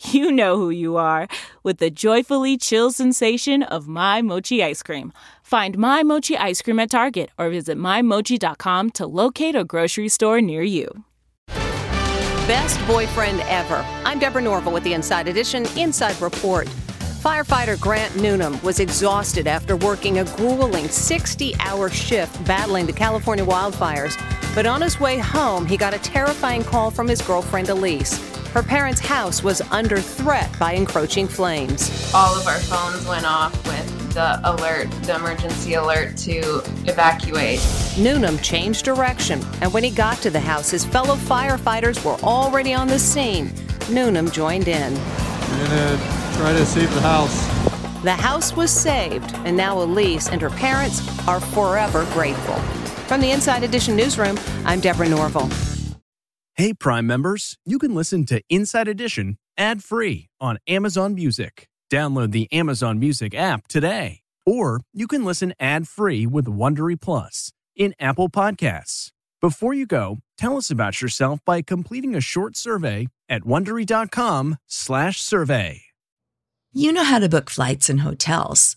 you know who you are with the joyfully chill sensation of My Mochi ice cream. Find My Mochi ice cream at Target or visit MyMochi.com to locate a grocery store near you. Best boyfriend ever. I'm Deborah Norville with the Inside Edition Inside Report. Firefighter Grant Newnham was exhausted after working a grueling 60 hour shift battling the California wildfires. But on his way home, he got a terrifying call from his girlfriend Elise. Her parents' house was under threat by encroaching flames. All of our phones went off with the alert, the emergency alert to evacuate. Newnham changed direction, and when he got to the house, his fellow firefighters were already on the scene. Newnham joined in. We're gonna try to save the house. The house was saved, and now Elise and her parents are forever grateful. From the Inside Edition newsroom, I'm Deborah Norville. Hey, Prime members, you can listen to Inside Edition ad free on Amazon Music. Download the Amazon Music app today. Or you can listen ad free with Wondery Plus in Apple Podcasts. Before you go, tell us about yourself by completing a short survey at wondery.com/slash survey. You know how to book flights and hotels.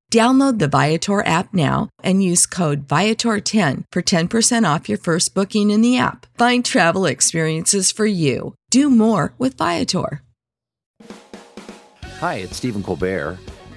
Download the Viator app now and use code Viator10 for 10% off your first booking in the app. Find travel experiences for you. Do more with Viator. Hi, it's Stephen Colbert,